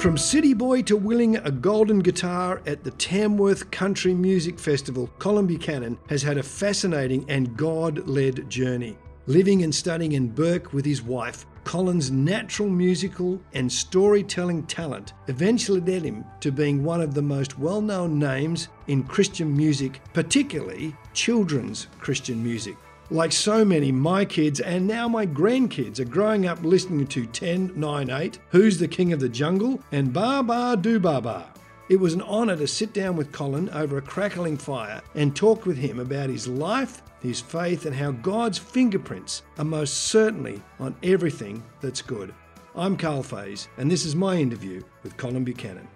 From city boy to winning a golden guitar at the Tamworth Country Music Festival, Colin Buchanan has had a fascinating and God led journey. Living and studying in Bourke with his wife, Colin's natural musical and storytelling talent eventually led him to being one of the most well known names in Christian music, particularly children's Christian music. Like so many, my kids and now my grandkids are growing up listening to 10, 9, 8, Who's the King of the Jungle, and Ba Ba Do Ba Ba. It was an honour to sit down with Colin over a crackling fire and talk with him about his life, his faith, and how God's fingerprints are most certainly on everything that's good. I'm Karl Faase, and this is my interview with Colin Buchanan.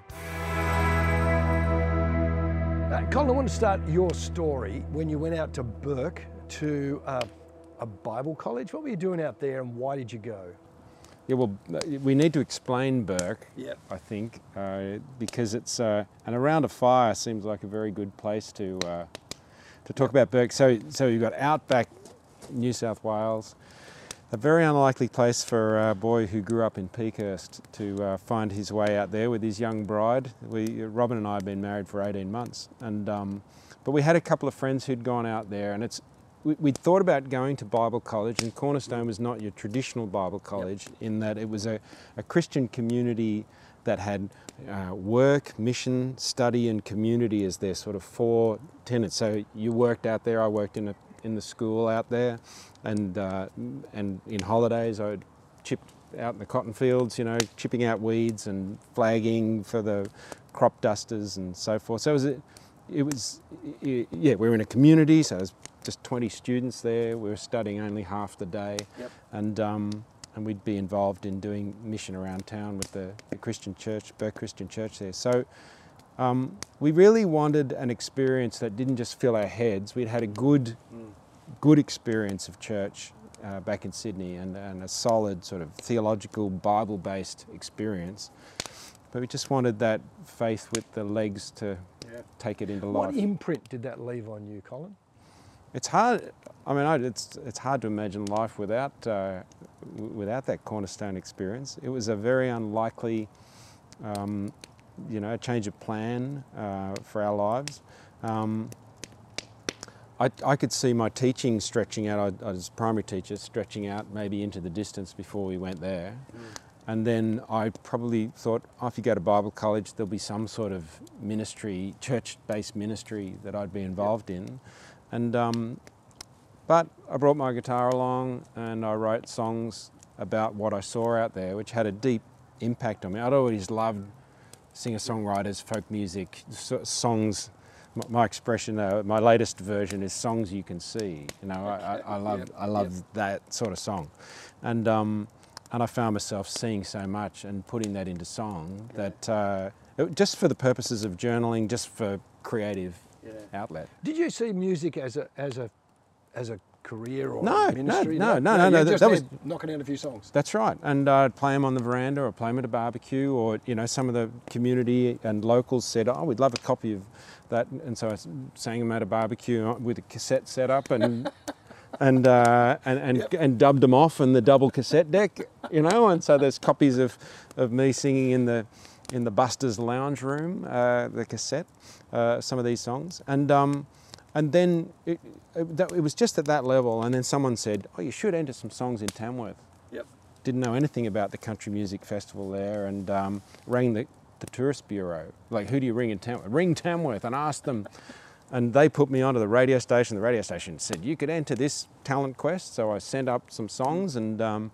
Uh, Colin, I want to start your story when you went out to Bourke to uh, a Bible college. What were you doing out there and why did you go? Yeah, well, we need to explain Bourke, Yep. I think, uh, because it's, uh, and around a fire seems like a very good place to, uh, to talk about Bourke. So, so you've got outback New South Wales, a very unlikely place for a boy who grew up in Peakhurst to uh, find his way out there with his young bride. We, Robin and I have been married for 18 months, and, um, but we had a couple of friends who'd gone out there, and it's, we, we'd thought about going to Bible college, and Cornerstone was not your traditional Bible college in that it was a, a Christian community that had uh, work, mission, study, and community as their sort of four tenets. So you worked out there, I worked in, a, in the school out there, and, uh, and in holidays I'd chip out in the cotton fields, you know, chipping out weeds and flagging for the crop dusters and so forth. So it was, a, it was yeah, we were in a community, so there's just 20 students there. We were studying only half the day, Yep. and um, and we'd be involved in doing mission around town with the, the Christian church, Bourke Christian Church there. So um, we really wanted an experience that didn't just fill our heads. We'd had a good, good experience of church uh, back in Sydney and, and a solid sort of theological, Bible-based experience. But we just wanted that faith with the legs to Yeah. take it into life. What imprint did that leave on you, Colin? It's hard. I mean, it's it's hard to imagine life without uh, without that cornerstone experience. It was a very unlikely, um, you know, change of plan uh, for our lives. Um, I, I could see my teaching stretching out. I, I was a primary teacher, stretching out maybe into the distance before we went there. And then I probably thought, oh, if you go to Bible college, there'll be some sort of ministry, church-based ministry that I'd be involved in. And um, but I brought my guitar along and I wrote songs about what I saw out there, which had a deep impact on me. I'd always loved singer-songwriters, folk music, so- songs. m- My expression, uh, my latest version is songs you can see. You know, I, I, I love, I love that sort of song, and um, and I found myself seeing so much and putting that into song that uh, it- just for the purposes of journaling, just for creative outlet. Did you see music as a as a as a career or No, a no, ministry? no, no, no, you no, that- just that was- knocking out a few songs. That's right, and I'd play them on the veranda or play them at a barbecue, or you know, some of the community and locals said, "Oh, we'd love a copy of that," and so I sang them at a barbecue with a cassette set up and. And, uh, and, and, and dubbed them off in the double cassette deck, you know, and so there's copies of, of me singing in the, in the Buster's lounge room, uh, the cassette, uh, some of these songs. And, um, and then it, it, that, it was just at that level, and then someone said, oh, you should enter some songs in Tamworth Yep. didn't know anything about the country music festival there and um, rang the, the tourist bureau. Like, who do you ring in Tamworth? Ring Tamworth and ask them. And they put me onto the radio station. The radio station said, you could enter this talent quest. So I sent up some songs and, um,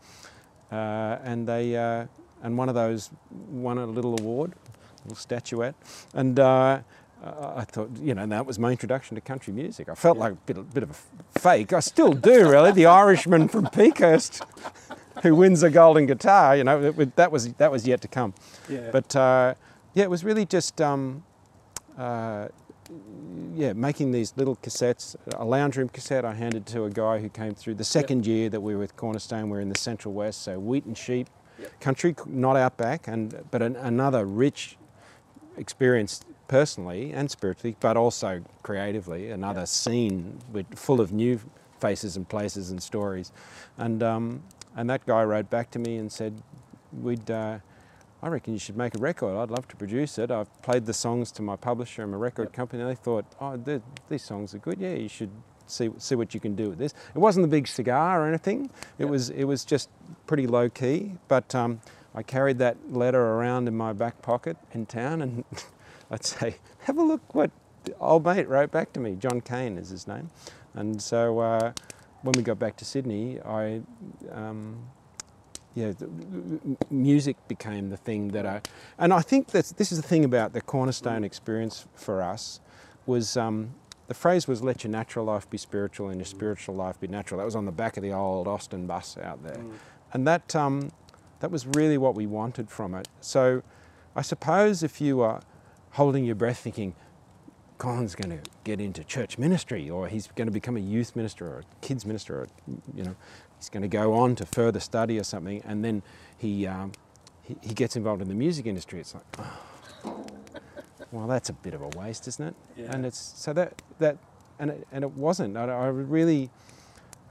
uh, and they, uh, and one of those won a little award, a little statuette. And uh, I thought, you know, that was my introduction to country music. I felt like a bit, a bit of a fake. I still do, really. The Irishman from Peakhurst who wins a golden guitar. You know, it that was that was yet to come. Yeah. But uh, yeah, it was really just um, uh, yeah, making these little cassettes. A lounge room cassette I handed to a guy who came through the second year that we were with Cornerstone. We are in the Central West, so wheat and sheep country, not outback, and but an, another rich experience personally and spiritually, but also creatively. Another scene with, full of new faces and places and stories. And um, and that guy wrote back to me and said, we'd uh, I reckon you should make a record. I'd love to produce it. I've played the songs to my publisher and my record Yep. company. And they thought, oh, these songs are good. Yeah, you should see see what you can do with this. It wasn't a big cigar or anything. It Yep. was it was just pretty low key. But um, I carried that letter around in my back pocket in town, and I'd say, have a look what old mate wrote back to me. John Kane is his name. And so uh, when we got back to Sydney, I um, yeah, music became the thing that I, and I think that this is the thing about the Cornerstone experience for us, was um, the phrase was "Let your natural life be spiritual and your spiritual life be natural." That was on the back of the old Austin bus out there, and that um, that was really what we wanted from it. So, I suppose if you are holding your breath, thinking. Colin's going to get into church ministry, or he's going to become a youth minister, or a kids minister, or you know, he's going to go on to further study or something, and then he um, he, he gets involved in the music industry. It's like, oh, well, that's a bit of a waste, isn't it? Yeah. And it's so that that and it, and it wasn't. I, I really,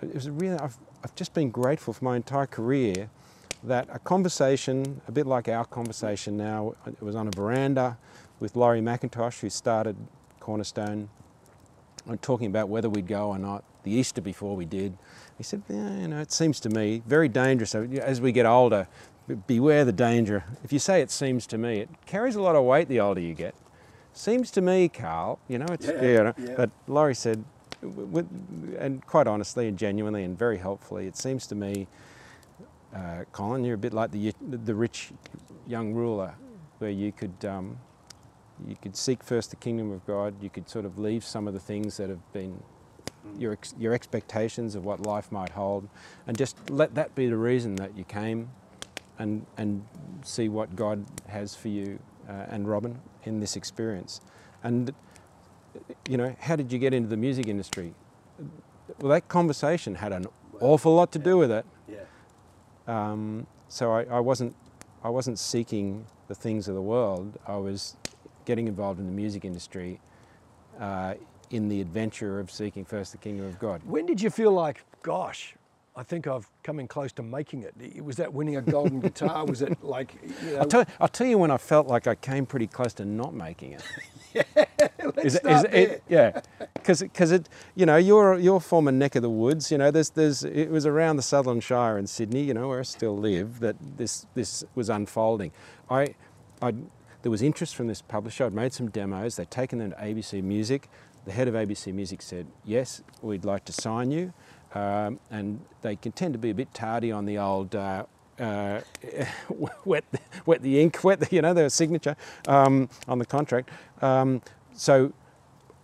it was really. I've I've just been grateful for my entire career that a conversation, a bit like our conversation now, it was on a veranda with Laurie McIntosh, who started Cornerstone, and talking about whether we'd go or not. The Easter before we did, he said, yeah, you know, it seems to me very dangerous. As we get older, beware the danger. If you say it seems to me, it carries a lot of weight the older you get. Seems to me, Karl, you know, it's, Yeah, you know, yeah. but Laurie said, w- w- and quite honestly and genuinely and very helpfully, it seems to me, uh, Colin, you're a bit like the, the rich young ruler, where you could, um, you could seek first the kingdom of God, you could sort of leave some of the things that have been your, ex- your expectations of what life might hold, and just let that be the reason that you came and, and see what God has for you and Robin in this experience. And, you know, how did you get into the music industry? Well, that conversation had an awful lot to do with it. Yeah. Um, so I, I wasn't I wasn't seeking the things of the world. I was getting involved in the music industry uh, in the adventure of seeking first the kingdom of God. When did you feel like, gosh, I think I've come in close to making it? Was that winning a golden guitar? Was it like, you know, I'll tell, I'll tell you when I felt like I came pretty close to not making it. let's Is it- start is it- yeah, because because it you know your your former neck of the woods you know there's there's it was around the Southern Shire in Sydney you know where I still live that this this was unfolding. I I there was interest from this publisher. I'd made some demos. They'd taken them to ABC Music. The head of ABC Music said yes, we'd like to sign you, um, and they can tend to be a bit tardy on the old. Uh, uh, wet, wet the ink, wet the, you know, their signature um, on the contract. Um, so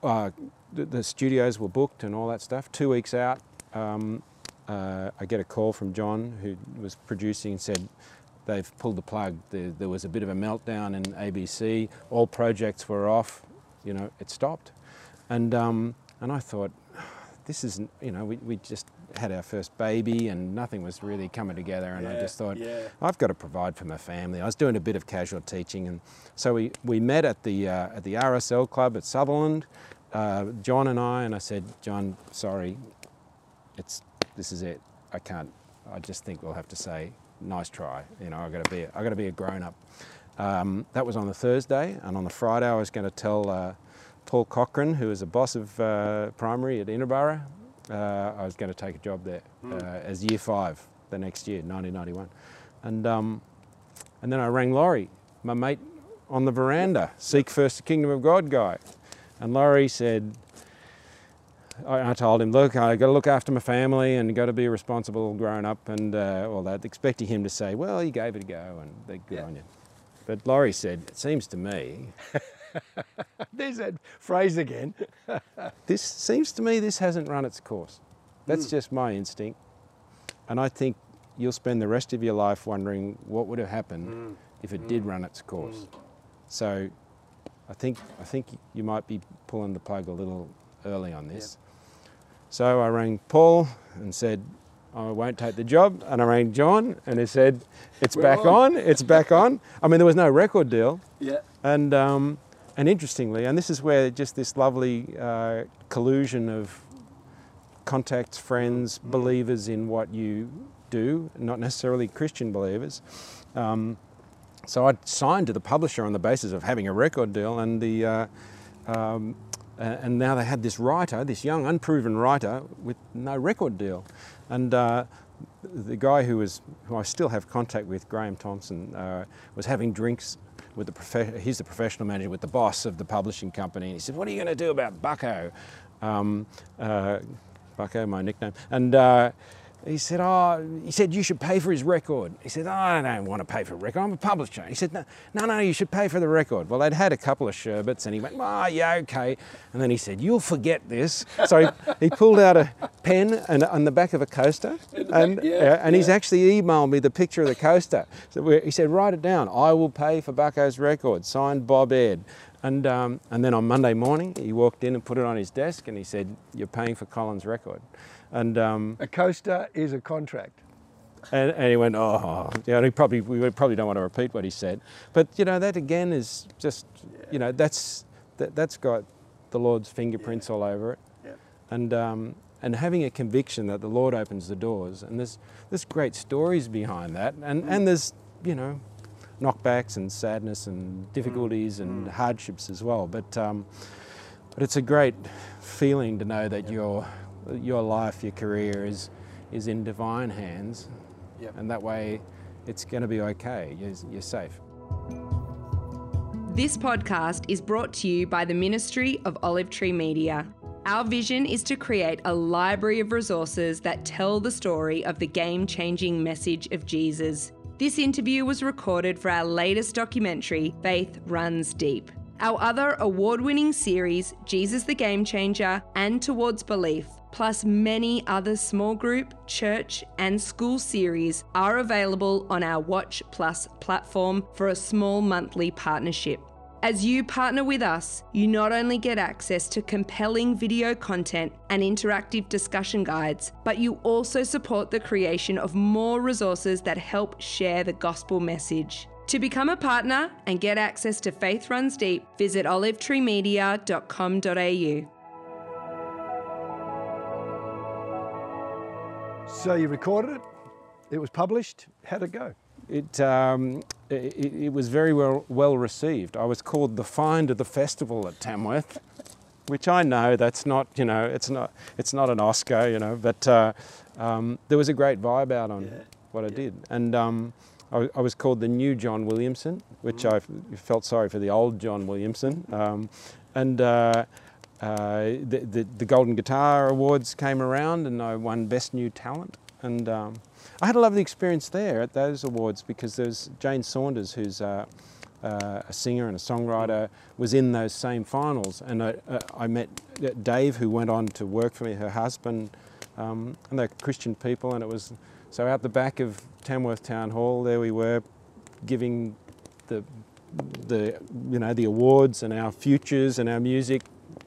uh, the, the studios were booked and all that stuff. Two weeks out, um, uh, I get a call from John, who was producing, and said they've pulled the plug. There, there was a bit of a meltdown in ABC. All projects were off. You know, it stopped, and um, and I thought, this isn't. You know, we, we just had our first baby, and nothing was really coming together. And I just thought, yeah. I've got to provide for my family. I was doing a bit of casual teaching, and so we, we met at the uh, at the RSL club at Sutherland, uh, John and I, and I said, John, sorry, it's this is it. I can't. I just think we'll have to say, nice try. You know, I got to be I got to be a grown up. Um, that was on the Thursday, and on the Friday, I was going to tell uh, Paul Cochran, who is a boss of uh, primary at Inverborough, uh, I was going to take a job there uh, as year five the next year, 1991. And, um, and then I rang Laurie, my mate on the veranda, Seek First the Kingdom of God guy. And Laurie said, I, I told him, look, i got to look after my family and got to be a responsible grown up and uh, all that, expecting him to say, well, you gave it a go and they're good Yeah. on you. But Laurie said, it seems to me there's that phrase again. this seems to me this hasn't run its course. That's hmm. just my instinct. And I think you'll spend the rest of your life wondering what would have happened hmm. if it hmm. did run its course. So I think I think you might be pulling the plug a little early on this. So I rang Paul and said, I won't take the job. And I rang John and he said, It's We're back on." on. It's back on. I mean, there was no record deal. Yeah. And, um, and interestingly, and this is where just this lovely uh, collusion of contacts, friends, believers in what you do, not necessarily Christian believers, um, so I signed to the publisher on the basis of having a record deal, and the uh, um, and now they had this writer, this young, unproven writer with no record deal, and. Uh, the guy who was, who I still have contact with, Graham Thompson, uh, was having drinks with the he's the professional manager with the boss of the publishing company, and he said, "What are you going to do about Bucko?" Um, uh, Bucko, my nickname, and uh, he said, oh, he said, you should pay for his record. He said, oh, I don't want to pay for a record. I'm a publisher. He said, no, no, no, you should pay for the record. Well, they'd had a couple of sherbets and he went, oh, yeah, okay. And then he said, you'll forget this. So he, he pulled out a pen and on the back of a coaster. And, yeah, uh, and yeah. he's actually emailed me the picture of the coaster. So he said, write it down. I will pay for Bucko's record. Signed Bob Ed. And, um, and then on Monday morning, he walked in and put it on his desk and he said, you're paying for Colin's record. And, um, A coaster is a contract. and, and he went, oh, yeah, and he probably, we probably don't want to repeat what he said. But, you know, that again is just, you know, that's, that, that's got the Lord's fingerprints all over it. Yeah. And, um, and having a conviction that the Lord opens the doors. And there's, there's great stories behind that. And, and there's, you know, knockbacks and sadness and difficulties and hardships as well. But, um, but it's a great feeling to know that your, your life, your career is, is in divine hands. Yep. And that way it's going to be okay. You're, you're safe. This podcast is brought to you by the Ministry of Olive Tree Media. Our vision is to create a library of resources that tell the story of the game changing message of Jesus. This interview was recorded for our latest documentary, Faith Runs Deep. Our other award winning series, Jesus the Game Changer and Towards Belief, plus many other small group, church, and school series are available on our Watch Plus platform for a small monthly partnership. As you partner with us, you not only get access to compelling video content and interactive discussion guides, but you also support the creation of more resources that help share the gospel message. To become a partner and get access to Faith Runs Deep, visit olivetreemedia.com.au. So you recorded it, it was published. How'd it go? It, um, it, it was very well, well received. I was called the find of the festival at Tamworth, which I know that's not, you know, it's not, it's not an Oscar, you know, but uh, um, there was a great vibe out on Yeah, what I did. And um, I, I was called the new John Williamson, which I felt sorry for the old John Williamson. Um, and uh, uh, the, the, the Golden Guitar Awards came around and I won Best New Talent. And um, I had a lovely experience there at those awards because there's Jane Saunders, who's uh, uh, a singer and a songwriter, was in those same finals. And I, uh, I met Dave, who went on to work for me, her husband, um, and they're Christian people. And it was so out the back of Tamworth Town Hall, there we were giving the, the, you know, the awards and our futures and our music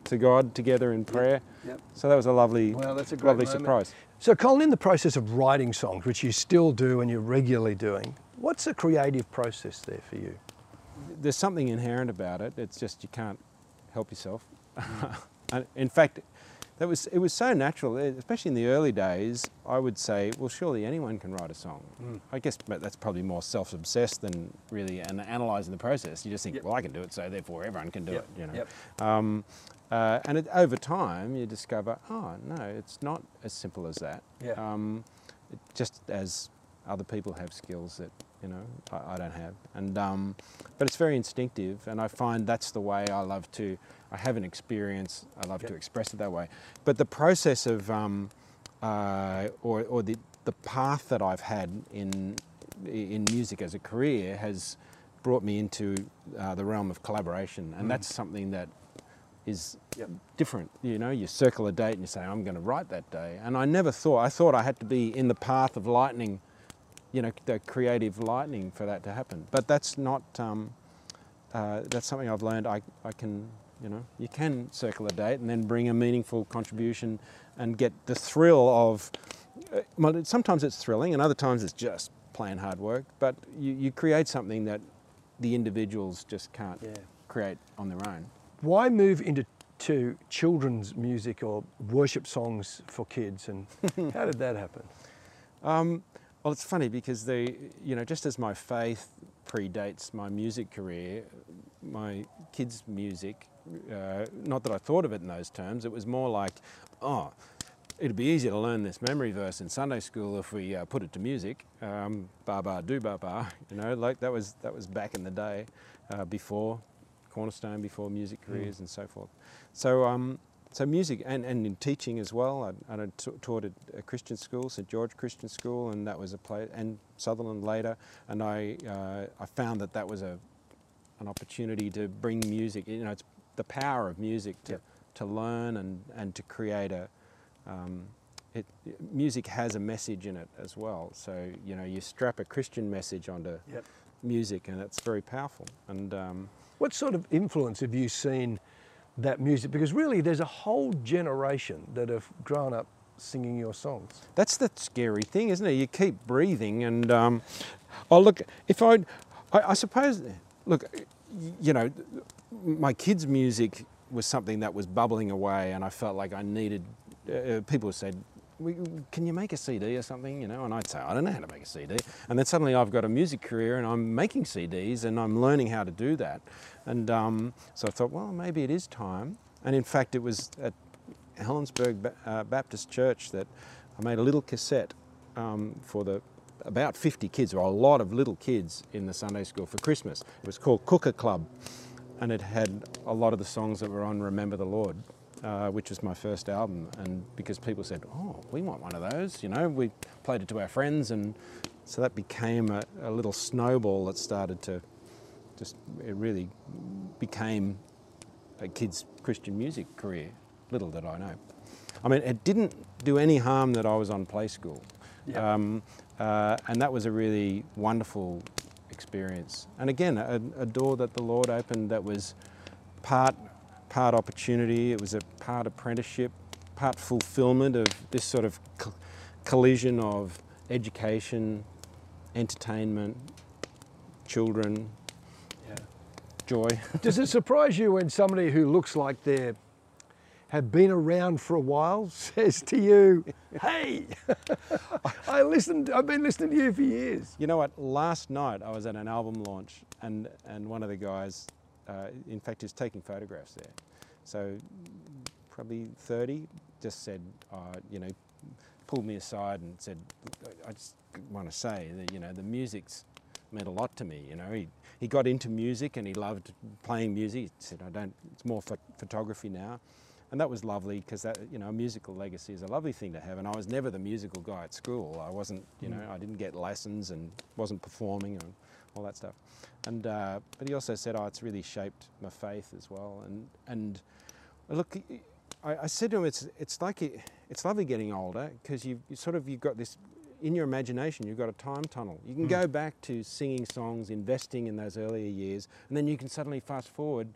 to God together in prayer. Yep. So that was a lovely, Well, that's a great lovely moment. surprise. So, Colin, in the process of writing songs, which you still do and you're regularly doing, what's the creative process there for you? there's something inherent about it. It's just you can't help yourself. And in fact, that was it was so natural, eh, especially in the early days. I would say, well, surely anyone can write a song. I guess, but that's probably more self-obsessed than really an analysing the process. You just think, Yep. well, I can do it, so therefore everyone can do Yep, it. You know. yep. Um, uh, and it, over time, you discover, oh no, it's not as simple as that. Yeah. Um, it- just as other people have skills that you know I, I don't have, and um, but it's very instinctive, and I find that's the way I love to. I have an experience. I love Yep. to express it that way. But the process of um, uh, or, or the the path that I've had in in music as a career has brought me into uh, the realm of collaboration, and that's something that is Yep. different. You know, you circle a date and you say, I'm going to write that day. And I never thought, I thought I had to be in the path of lightning, you know, the creative lightning for that to happen. But that's not, um, uh, that's something I've learned. I, I can, you know, you can circle a date and then bring a meaningful contribution and get the thrill of, uh, well, sometimes it's thrilling and other times it's just plain hard work. But you, you create something that the individuals just can't Yeah. create on their own. Why move into to children's music or worship songs for kids, and how did that happen? Um, well, it's funny because they, you know, just as my faith predates my music career. My kids' music, uh, not that I thought of it in those terms, it was more like, oh, it'd be easier to learn this memory verse in Sunday school if we uh, put it to music. Um, ba ba do ba ba, you know, like that was that was back in the day, uh, before Cornerstone, before music careers mm. and so forth. So um, so music and, and in teaching as well. I, I taught at a Christian school, St George Christian School, and that was a place, and Sutherland later. And I uh, I found that that was a an opportunity to bring music. You know, it's the power of music to yep. to learn and and to create a um, it, music has a message in it as well. So you know, you strap a Christian message onto yep. music, and it's very powerful. And um, what sort of influence have you seen that music? Because really, there's a whole generation that have grown up singing your songs. That's the scary thing, isn't it? You keep breathing, and um, oh look, if I'd, I, I suppose, look, you know, my kids' music was something that was bubbling away, and I felt like I needed uh, people said, can you make a CD or something? You know, and I'd say, I don't know how to make a CD. And then suddenly I've got a music career and I'm making CDs and I'm learning how to do that. And um, so I thought, well, maybe it is time. And in fact, it was at Helensburgh uh, Baptist Church that I made a little cassette um, for the about 50 kids, or a lot of little kids in the Sunday school for Christmas. It was called Cooker Club, and it had a lot of the songs that were on Remember the Lord uh, which was my first album. And because people said, oh, we want one of those, you know, we played it to our friends. And so that became a, a little snowball that started to just, it really became a kid's Christian music career, little did I know. I mean, it didn't do any harm that I was on play school. Yeah. Um, uh, and that was a really wonderful experience. And again, a, a, door that the Lord opened that was part part opportunity, it was a part apprenticeship, part fulfillment of this sort of collision of education, entertainment, children, yeah. joy. Does it surprise you when somebody who looks like they have been around for a while says to you, "Hey, I listened. I've been listening to you for years." You know what? Last night I was at an album launch, and and one of the guys uh, in fact, is taking photographs there. So probably 30 just said, uh, you know, pulled me aside and said, I just want to say that, you know, the music's meant a lot to me. You know, he, he got into music and he loved playing music. He said, I don't, it's more ph photography now. And that was lovely because that, you know, a musical legacy is a lovely thing to have. And I was never the musical guy at school. I wasn't, you know, mm. I didn't get lessons and wasn't performing. And, all that stuff. And uh, but he also said, oh, it's really shaped my faith as well. And and look, I, I said to him, it's it's like it, it's lovely getting older because you sort of you've got this in your imagination. You've got a time tunnel. You can mm. go back to singing songs, investing in those earlier years, and then you can suddenly fast forward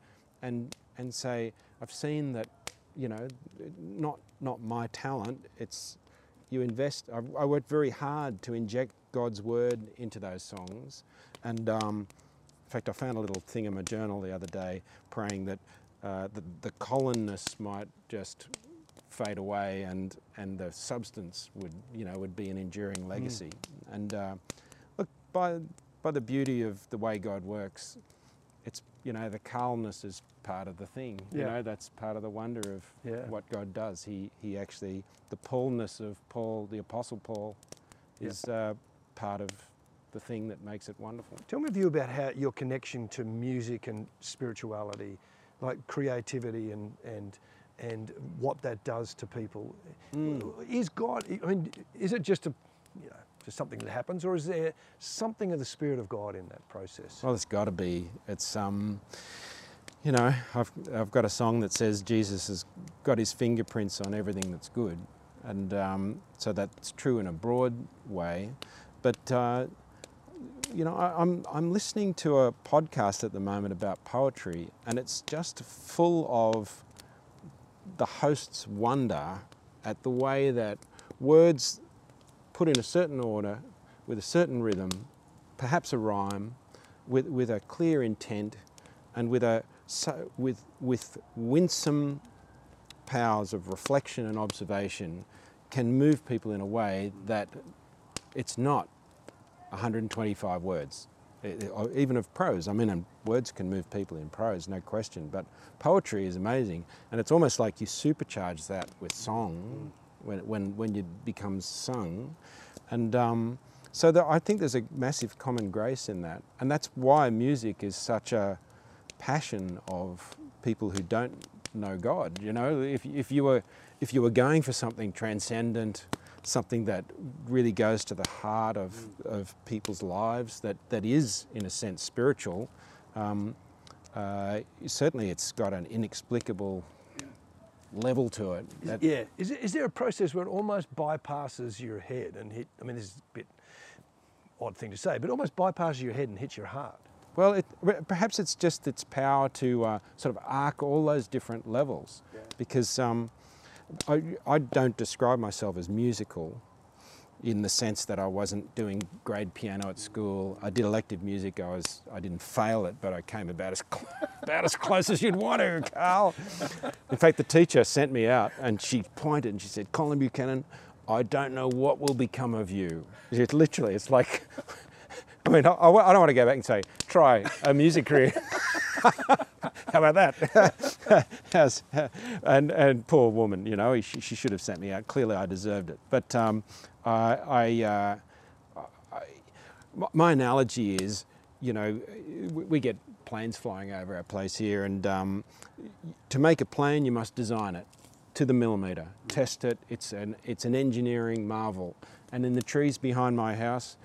and and say, I've seen that, you know, not not my talent. It's you invest. I, I worked very hard to inject God's word into those songs, and um, in fact, I found a little thing in my journal the other day praying that uh, the, the columnness might just fade away and, and the substance would, you know, would be an enduring mm. legacy. Mm. And uh, look, by, by the beauty of the way God works, you know, the calmness is part of the thing. Yeah. You know, that's part of the wonder of yeah. what God does. He, he actually, the Paulness of Paul, the Apostle Paul, is yeah. uh, part of the thing that makes it wonderful. Tell me a view about how your connection to music and spirituality, like creativity and and and what that does to people. Mm. Is God? I mean, is it just a you know just something that happens, or is there something of the spirit of God in that process? Well, it's got to be. It's um. You know, I've, I've got a song that says Jesus has got his fingerprints on everything that's good. And um, so that's true in a broad way. But uh, you know, I, am I'm listening to a podcast at the moment about poetry, and it's just full of the host's wonder at the way that words put in a certain order, with a certain rhythm, perhaps a rhyme, with, with a clear intent, and with a with with winsome powers of reflection and observation, can move people in a way that it's not 125 words. even of prose. I mean, words can move people in prose, no question, but poetry is amazing. And it's almost like you supercharge that with song when, when, when it becomes sung. And um, so the, I think there's a massive common grace in that. And that's why music is such a passion of people who don't know God. You know, if, if, you were, if you were going for something transcendent, something that really goes to the heart of, of people's lives, that, that is, in a sense, spiritual, um, uh, certainly it's got an inexplicable level to it. That yeah. Is, is there a process where it almost bypasses your head and hit? I mean, this is a bit odd thing to say, but almost bypasses your head and hits your heart. Well, it, perhaps it's just its power to uh, sort of arc all those different levels, yeah. because um, I, I don't describe myself as musical in the sense that I wasn't doing grade piano at school. I did elective music. I was I didn't fail it, but I came about as about as close as you'd want to, Karl. In fact, the teacher sent me out and she pointed and she said, "Colin Buchanan, I don't know what will become of you." It literally, it's like. I mean, I, I don't want to go back and say, try a music career. How about that? And, and poor woman, you know, she, she, should have sent me out. Clearly, I deserved it. But um, I, I, uh, I, my analogy is, you know, we get planes flying over our place here, and um, to make a plane, you must design it to the millimetre, test it. It's an, it's an engineering marvel. And in the trees behind my house,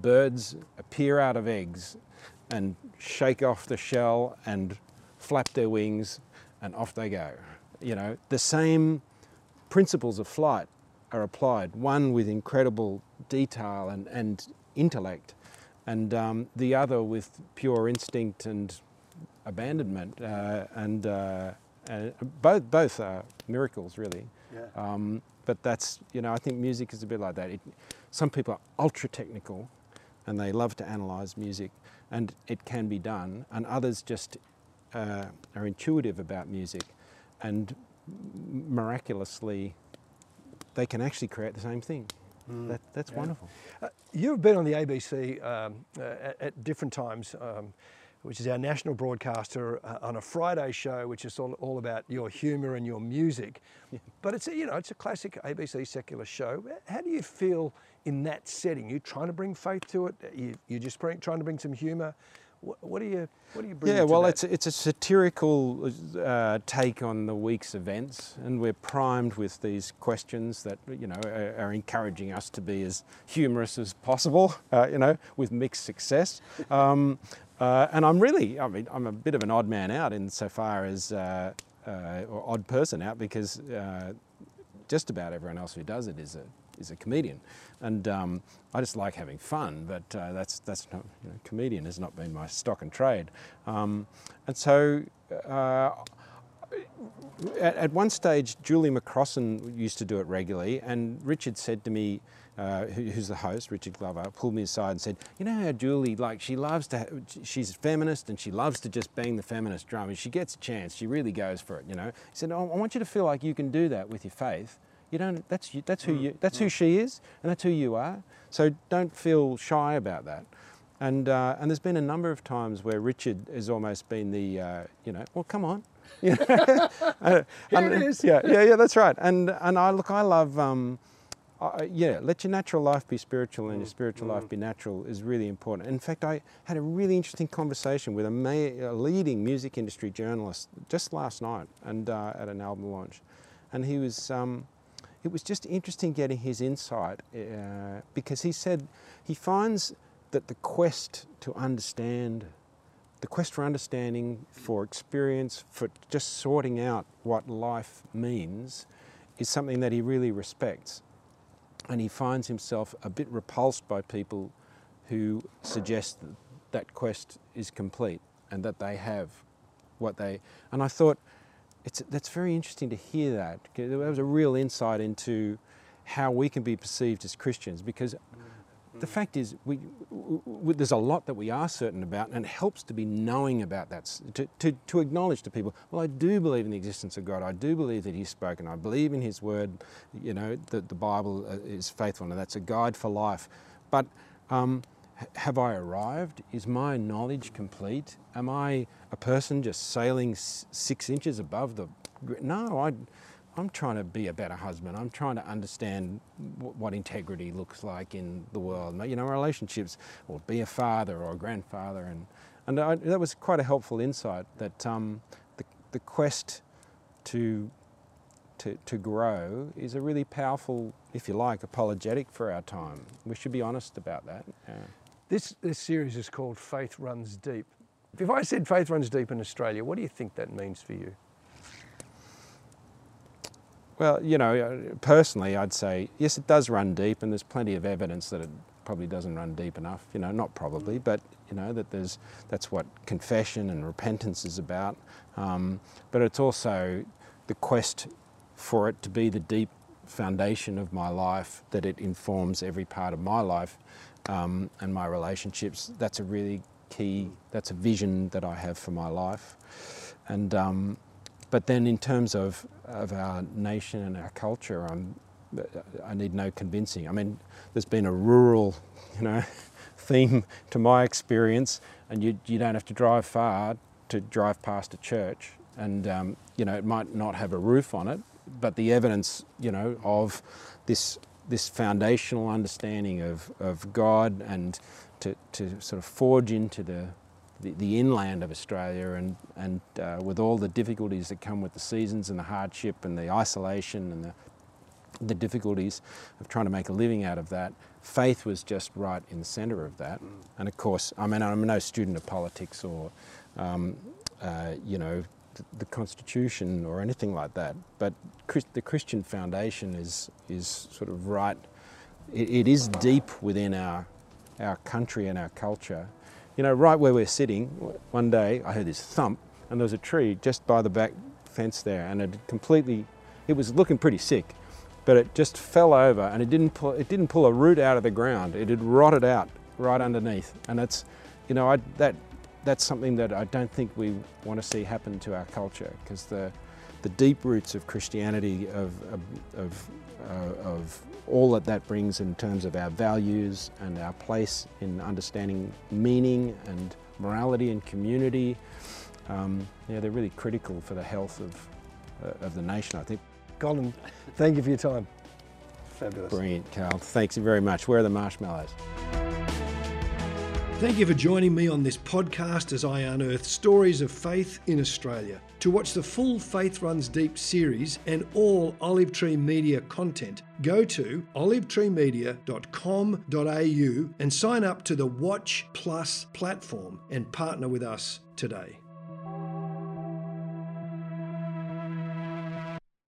birds appear out of eggs and shake off the shell and flap their wings and off they go. You know, the same principles of flight are applied, one with incredible detail and, and intellect, and um, the other with pure instinct and abandonment. Uh, and uh, uh, both, both are miracles, really. Yeah. Um, but that's, you know, I think music is a bit like that. It, some people are ultra technical and they love to analyse music, and it can be done, and others just uh, are intuitive about music, and miraculously, they can actually create the same thing. Mm. That, that's yeah. wonderful. Uh, you've been on the ABC um, uh, at, at, different times. Um, which is our national broadcaster uh, on a Friday show, which is all, all about your humour and your music. Yeah. But it's a, you know it's a classic ABC secular show. How do you feel in that setting? You're trying to bring faith to it? You you just trying to bring some humour? What, what do you what do you bring? Yeah, well, that? it's a, it's a satirical uh, take on the week's events, and we're primed with these questions that you know are, are encouraging us to be as humorous as possible. Uh, you know, with mixed success. Um, uh, and I'm really, I mean, I'm a bit of an odd man out insofar as, uh, uh, or odd person out because uh, just about everyone else who does it is a, is a comedian. And um, I just like having fun, but uh, that's, that's not, you know, comedian has not been my stock and trade. Um, and so uh, at, at, one stage, Julie McCrossin used to do it regularly, and Richard said to me, uh, who's the host, Richard Glover, pulled me aside and said, "You know how Julie, like, she loves to, she's a feminist and she loves to just bang the feminist drum. If she gets a chance, she really goes for it. You know." He said, oh, "I want you to feel like you can do that with your faith. You don't. That's you, that's who mm, you. That's who mm. she is, and that's who you are. So don't feel shy about that." And uh, and there's been a number of times where Richard has almost been the, uh, you know, well, come on. You know? Here and, it is. Yeah, yeah, yeah. That's right. And and I look, I love. Um, uh, yeah, let your natural life be spiritual and mm. your spiritual mm. life be natural is really important. In fact, I had a really interesting conversation with a, a leading music industry journalist just last night and uh, at an album launch, and he was. Um, it was just interesting getting his insight uh, because he said he finds that the quest to understand, the quest for understanding, for experience, for just sorting out what life means, is something that he really respects and he finds himself a bit repulsed by people who suggest that that quest is complete and that they have what they. And I thought it's that's very interesting to hear that. There was a real insight into how we can be perceived as Christians because the fact is, we, we, there's a lot that we are certain about, and it helps to be knowing about that, to, to, to acknowledge to people, well, I do believe in the existence of God. I do believe that He's spoken. I believe in His Word. You know, that the Bible uh, is faithful, and that's a guide for life. But um, have I arrived? Is my knowledge complete? Am I a person just sailing six inches above the? No, I, I'm trying to be a better husband. I'm trying to understand what integrity looks like in the world. You know, relationships, or be a father or a grandfather, and and I, that was quite a helpful insight. That um, the the quest to to, to grow is a really powerful, if you like, apologetic for our time. We should be honest about that. Yeah. This, this series is called Faith Runs Deep. If I said Faith Runs Deep in Australia, what do you think that means for you? Well, you know, personally, I'd say yes, it does run deep, and there's plenty of evidence that it probably doesn't run deep enough. You know, not probably, but you know that there's that's what confession and repentance is about. Um, but it's also the quest for it to be the deep foundation of my life, that it informs every part of my life um, and my relationships. That's a really key, that's a vision that I have for my life. And, um, but then in terms of, of our nation and our culture, I'm, I need no convincing. I mean, there's been a rural, you know, theme to my experience, and you, you don't have to drive far to drive past a church. And, um, you know, it might not have a roof on it, but the evidence, you know, of this this foundational understanding of, of God and to, to sort of forge into the, the, the inland of Australia and, and uh, with all the difficulties that come with the seasons and the hardship and the isolation and the, the difficulties of trying to make a living out of that, faith was just right in the centre of that. And of course, I mean, I'm no student of politics or, um, uh, you know, the Constitution or anything like that, but the Christian foundation is, is sort of right, it, it is deep within our, our country and our culture. You know, right where we're sitting, one day I heard this thump and there was a tree just by the back fence there and it completely, it was looking pretty sick, but it just fell over and it didn't pull, it didn't pull a root out of the ground. It had rotted out right underneath. And it's, you know, I, that that's something that I don't think we want to see happen to our culture because the, the deep roots of Christianity, of, of, of, uh, of, all that that brings in terms of our values and our place in understanding meaning and morality and community, um, yeah, they're really critical for the health of, uh, of the nation, I think. Colin, thank you for your time. Fabulous. Brilliant, Karl. Thanks very much. Where are the marshmallows? Thank you for joining me on this podcast as I unearth stories of faith in Australia. To watch the full Faith Runs Deep series and all Olive Tree Media content, go to olivetreemedia.com.au and sign up to the Watch Plus platform and partner with us today.